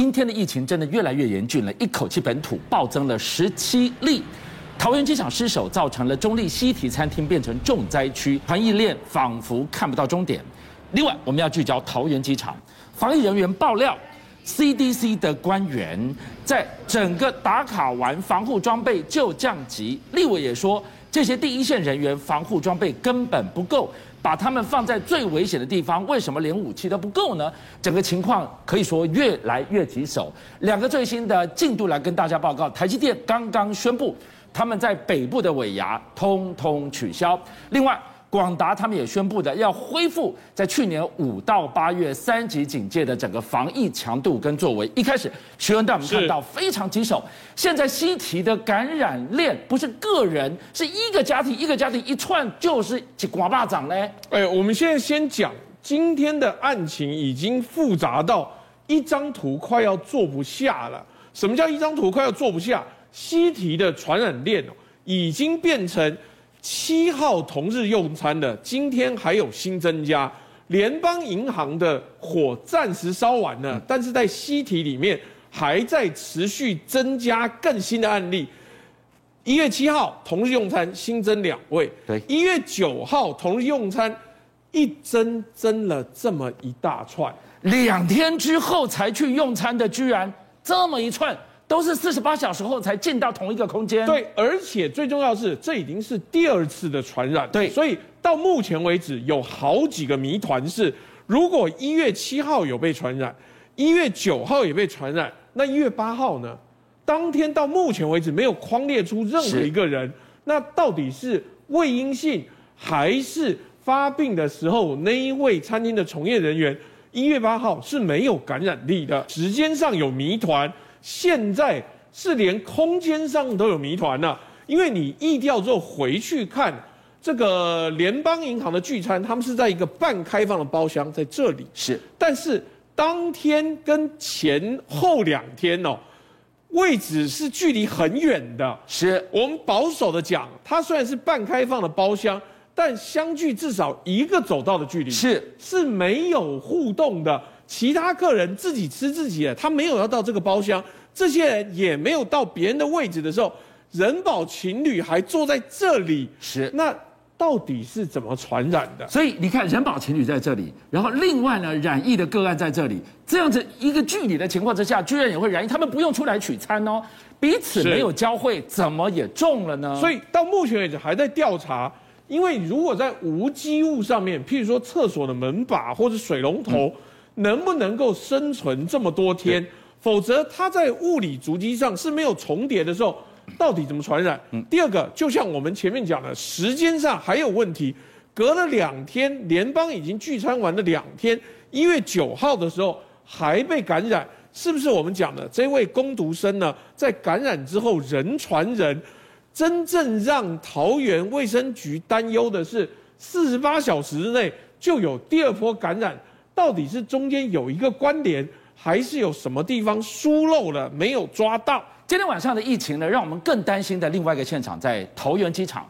今天的疫情真的越来越严峻了，一口气本土暴增了十七例。桃园机场失守，造成了中立西提餐厅变成重灾区，防疫链仿佛看不到终点。另外，我们要聚焦桃园机场，防疫人员爆料，CDC 的官员在整个打卡完防护装备就降级。立委也说，这些第一线人员防护装备根本不够，把他们放在最危险的地方，为什么连武器都不够呢？整个情况可以说越来越棘手。两个最新的进度来跟大家报告，台积电刚刚宣布。他们在北部的尾牙通通取消。另外，广达他们也宣布的要恢复在去年五到八月三级警戒的整个防疫强度跟作为。一开始，徐文带我们看到非常棘手。现在西提的感染链不是个人，是一个家庭一个家庭一串就是几瓜巴掌嘞。哎，我们现在先讲今天的案情已经复杂到一张图快要做不下了。什么叫一张图快要做不下？西提的传染链哦，已经变成七号同日用餐的，今天还有新增加。联邦银行的火暂时烧完了，但是在西体里面还在持续增加更新的案例。一月七号同日用餐新增两位，对，一月九号同日用餐一增增了这么一大串，两天之后才去用餐的居然这么一串。都是四十八小时后才进到同一个空间。对，而且最重要的是，这已经是第二次的传染。对，所以到目前为止，有好几个谜团是：如果一月七号有被传染，一月九号也被传染，那一月八号呢？当天到目前为止没有框列出任何一个人，那到底是未阴性，还是发病的时候那一位餐厅的从业人员一月八号是没有感染力的？时间上有谜团。现在是连空间上都有谜团了，因为你意调之后回去看这个联邦银行的聚餐，他们是在一个半开放的包厢，在这里。是，但是当天跟前后两天哦，位置是距离很远的。是。我们保守的讲，它虽然是半开放的包厢，但相距至少一个走道的距离，是。是没有互动的。其他客人自己吃自己的，他没有要到这个包厢，这些人也没有到别人的位置的时候，人保情侣还坐在这里，是那到底是怎么传染的？所以你看，人保情侣在这里，然后另外呢，染疫的个案在这里，这样子一个距离的情况之下，居然也会染疫，他们不用出来取餐哦，彼此没有交汇，怎么也中了呢？所以到目前为止还在调查，因为如果在无机物上面，譬如说厕所的门把或者水龙头。嗯能不能够生存这么多天？否则它在物理足迹上是没有重叠的时候，到底怎么传染？第二个，就像我们前面讲的，时间上还有问题。隔了两天，联邦已经聚餐完了两天，一月九号的时候还被感染，是不是我们讲的这位攻读生呢？在感染之后人传人，真正让桃园卫生局担忧的是，四十八小时之内就有第二波感染。到底是中间有一个关联，还是有什么地方疏漏了没有抓到？今天晚上的疫情呢，让我们更担心的另外一个现场在桃园机场。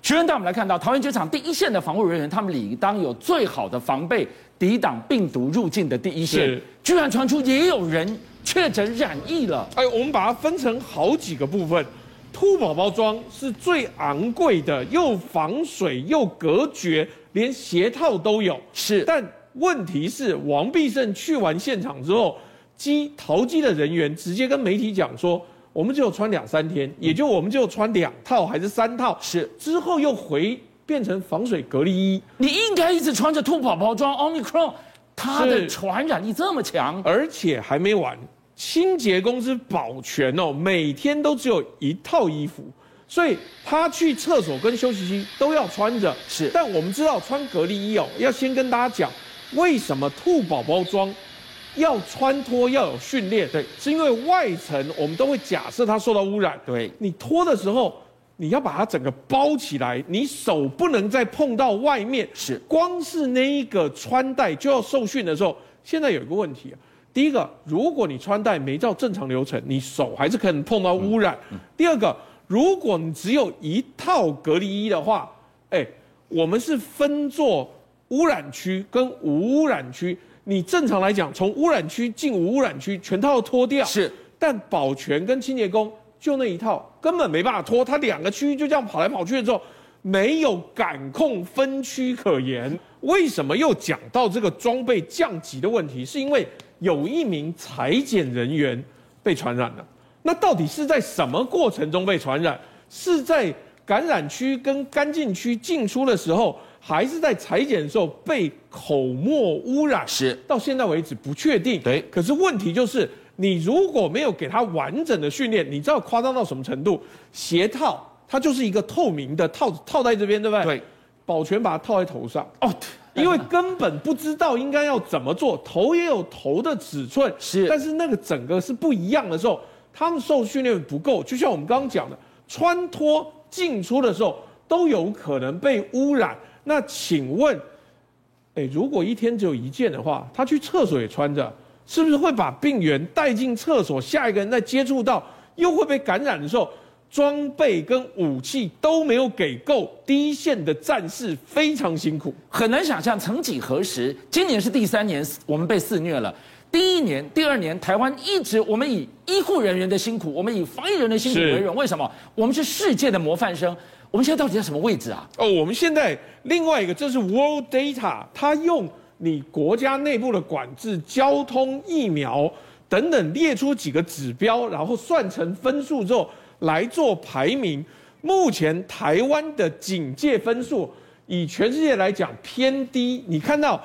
学员带我们来看到桃园机场第一线的防护人员，他们理当有最好的防备，抵挡病毒入境的第一线，居然传出也有人确诊染疫了。哎，我们把它分成好几个部分，兔宝宝装是最昂贵的，又防水又隔绝，连鞋套都有。是，但。问题是王必胜去完现场之后，机淘机的人员直接跟媒体讲说，我们只有穿两三天，也就我们只有穿两套还是三套，是之后又回变成防水隔离衣。你应该一直穿着兔宝宝装，Omicron，它的传染力这么强，而且还没完，清洁公司保全哦，每天都只有一套衣服，所以他去厕所跟休息区都要穿着。是，但我们知道穿隔离衣哦，要先跟大家讲。为什么兔宝宝装要穿脱要有训练？对，是因为外层我们都会假设它受到污染。对，你脱的时候，你要把它整个包起来，你手不能再碰到外面。是，光是那一个穿戴就要受训的时候，现在有一个问题啊。第一个，如果你穿戴没照正常流程，你手还是可能碰到污染。嗯嗯、第二个，如果你只有一套隔离衣的话，哎，我们是分做。污染区跟无污染区，你正常来讲，从污染区进无污染区，全套脱掉。是，但保全跟清洁工就那一套，根本没办法脱。他两个区域就这样跑来跑去的时候，没有感控分区可言。为什么又讲到这个装备降级的问题？是因为有一名裁剪人员被传染了。那到底是在什么过程中被传染？是在感染区跟干净区进出的时候，还是在裁剪的时候被口沫污染？是，到现在为止不确定。对，可是问题就是，你如果没有给他完整的训练，你知道夸张到什么程度？鞋套它就是一个透明的套子套在这边，对不对？对，保全把它套在头上哦，因为根本不知道应该要怎么做，头也有头的尺寸，是，但是那个整个是不一样的时候。他们受训练不够，就像我们刚刚讲的，穿脱进出的时候都有可能被污染。那请问，诶，如果一天只有一件的话，他去厕所也穿着，是不是会把病源带进厕所？下一个人再接触到，又会被感染的时候，装备跟武器都没有给够，第一线的战士非常辛苦，很难想象，曾几何时，今年是第三年，我们被肆虐了。第一年、第二年，台湾一直我们以医护人员的辛苦，我们以防疫人员的辛苦为荣。为什么？我们是世界的模范生。我们现在到底在什么位置啊？哦，我们现在另外一个，这是 World Data，它用你国家内部的管制、交通、疫苗等等列出几个指标，然后算成分数之后来做排名。目前台湾的警戒分数，以全世界来讲偏低。你看到？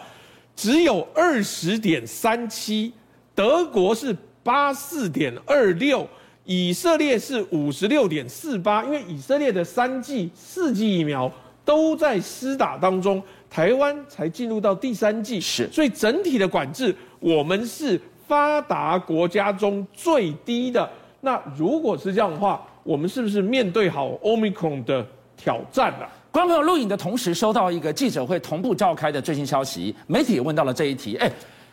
只有二十点三七，德国是八四点二六，以色列是五十六点四八。因为以色列的三剂、四剂疫苗都在施打当中，台湾才进入到第三剂，是，所以整体的管制，我们是发达国家中最低的。那如果是这样的话，我们是不是面对好 Omicron 的挑战了？观众朋友录影的同时，收到一个记者会同步召开的最新消息，媒体也问到了这一题：哎，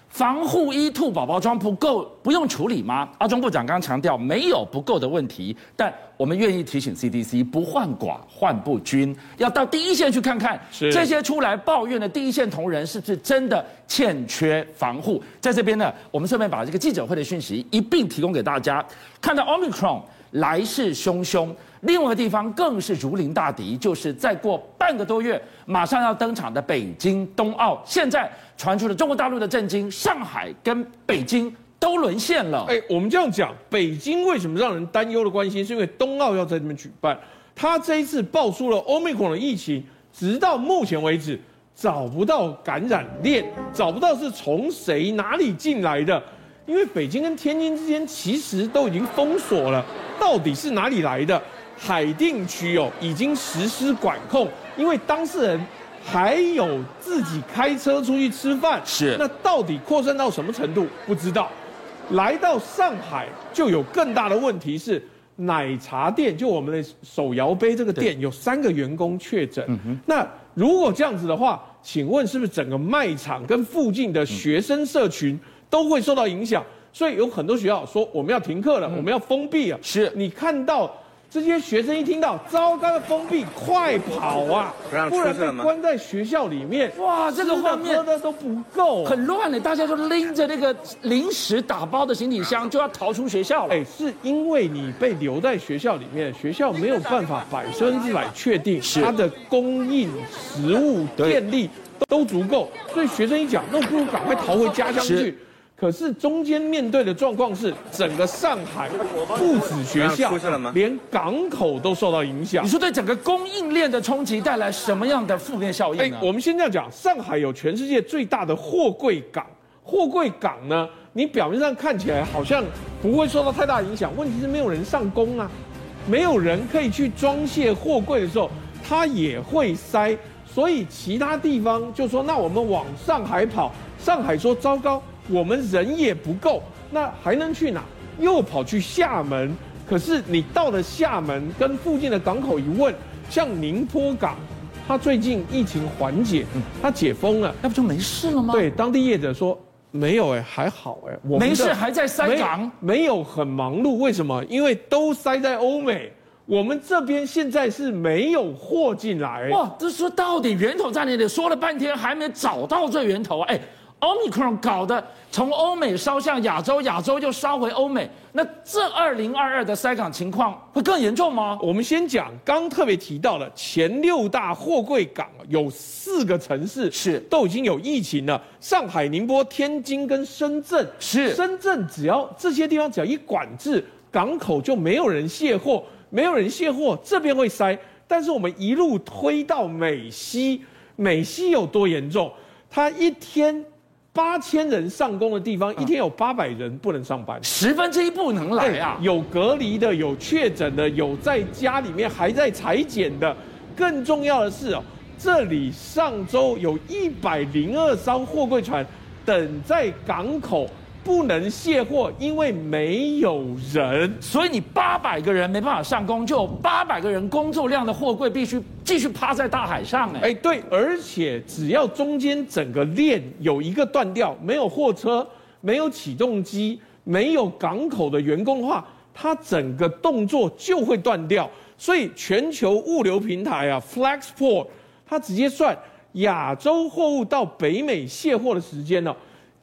防护衣兔宝宝装不够，不用处理吗？阿中部长刚刚强调没有不够的问题，但我们愿意提醒 CDC 不患寡患不均，要到第一线去看看这些出来抱怨的第一线同仁是不是真的欠缺防护。在这边呢，我们顺便把这个记者会的讯息一并提供给大家，看到 Omicron 来势汹汹。另外一个地方更是如临大敌，就是再过半个多月，马上要登场的北京冬奥。现在传出了中国大陆的震惊，上海跟北京都沦陷了。哎，我们这样讲，北京为什么让人担忧的关心？是因为冬奥要在这边举办，他这一次爆出了欧美孔的疫情，直到目前为止找不到感染链，找不到是从谁哪里进来的。因为北京跟天津之间其实都已经封锁了，到底是哪里来的？海淀区哦，已经实施管控，因为当事人还有自己开车出去吃饭，是那到底扩散到什么程度不知道。来到上海就有更大的问题是，奶茶店就我们的手摇杯这个店有三个员工确诊。那如果这样子的话，请问是不是整个卖场跟附近的学生社群都会受到影响？所以有很多学校说我们要停课了，我们要封闭啊。是你看到。这些学生一听到糟糕的封闭，快跑啊！不然被关在学校里面。哇，这个画面喝的都不够，很乱的。大家都拎着那个临时打包的行李箱，就要逃出学校了。哎，是因为你被留在学校里面，学校没有办法百分之百确定它的供应食物、电力都足够，所以学生一讲，那不如赶快逃回家乡去。可是中间面对的状况是，整个上海不止学校，连港口都受到影响。你说对整个供应链的冲击带来什么样的负面效应呢？哎，我们先这样讲，上海有全世界最大的货柜港，货柜港呢，你表面上看起来好像不会受到太大影响，问题是没有人上工啊，没有人可以去装卸货柜的时候，它也会塞。所以其他地方就说，那我们往上海跑，上海说糟糕。我们人也不够，那还能去哪？又跑去厦门。可是你到了厦门，跟附近的港口一问，像宁波港，它最近疫情缓解，它解封了，那不就没事了吗？对，当地业者说没有哎，还好哎，我没事，还在塞港，没有很忙碌。为什么？因为都塞在欧美，我们这边现在是没有货进来。哇，这说到底源头在哪里？说了半天还没找到这源头，哎。Omicron 搞的从欧美烧向亚洲，亚洲又烧回欧美，那这二零二二的塞港情况会更严重吗？我们先讲，刚特别提到了前六大货柜港有四个城市是都已经有疫情了，上海、宁波、天津跟深圳是。深圳只要这些地方只要一管制，港口就没有人卸货，没有人卸货，这边会塞。但是我们一路推到美西，美西有多严重？它一天。八千人上工的地方，一天有八百人不能上班，十分之一不能来啊！有隔离的，有确诊的，有在家里面还在裁剪的。更重要的是哦，这里上周有一百零二艘货柜船等在港口。不能卸货，因为没有人，所以你八百个人没办法上工，就有八百个人工作量的货柜必须继续趴在大海上。哎，哎，对，而且只要中间整个链有一个断掉，没有货车，没有起重机，没有港口的员工的话，它整个动作就会断掉。所以全球物流平台啊，Flexport，它直接算亚洲货物到北美卸货的时间呢。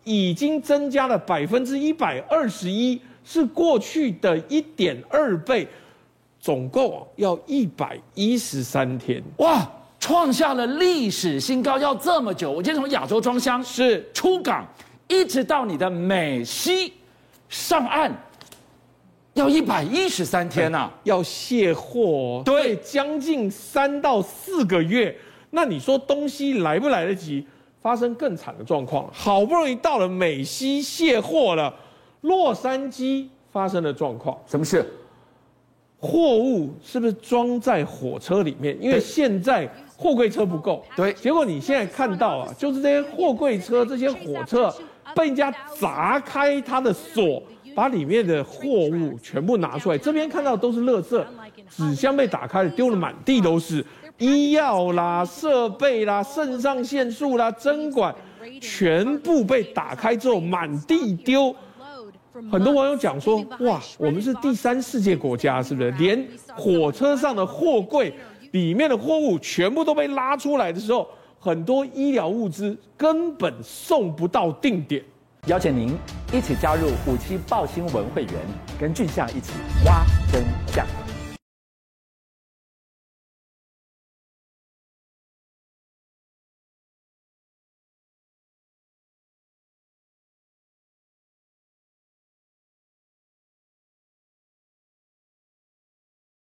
已经增加了百分之一百二十一，是过去的一点二倍，总共要一百一十三天，哇，创下了历史新高，要这么久。我今天从亚洲装箱是出港，一直到你的美西上岸，要一百一十三天呐、啊，要卸货，对，将近三到四个月。那你说东西来不来得及？发生更惨的状况，好不容易到了美西卸货了，洛杉矶发生了状况。什么事？货物是不是装在火车里面？因为现在货柜车不够。对。结果你现在看到啊，就是这些货柜车、这些火车被人家砸开它的锁，把里面的货物全部拿出来。这边看到都是垃圾，纸箱被打开了，丢了满地都是。医药啦、设备啦、肾上腺素啦、针管，全部被打开之后满地丢。很多网友讲说：“哇，我们是第三世界国家，是不是？连火车上的货柜里面的货物全部都被拉出来的时候，很多医疗物资根本送不到定点。”邀请您一起加入五七报新闻会员，跟俊相一起挖真相。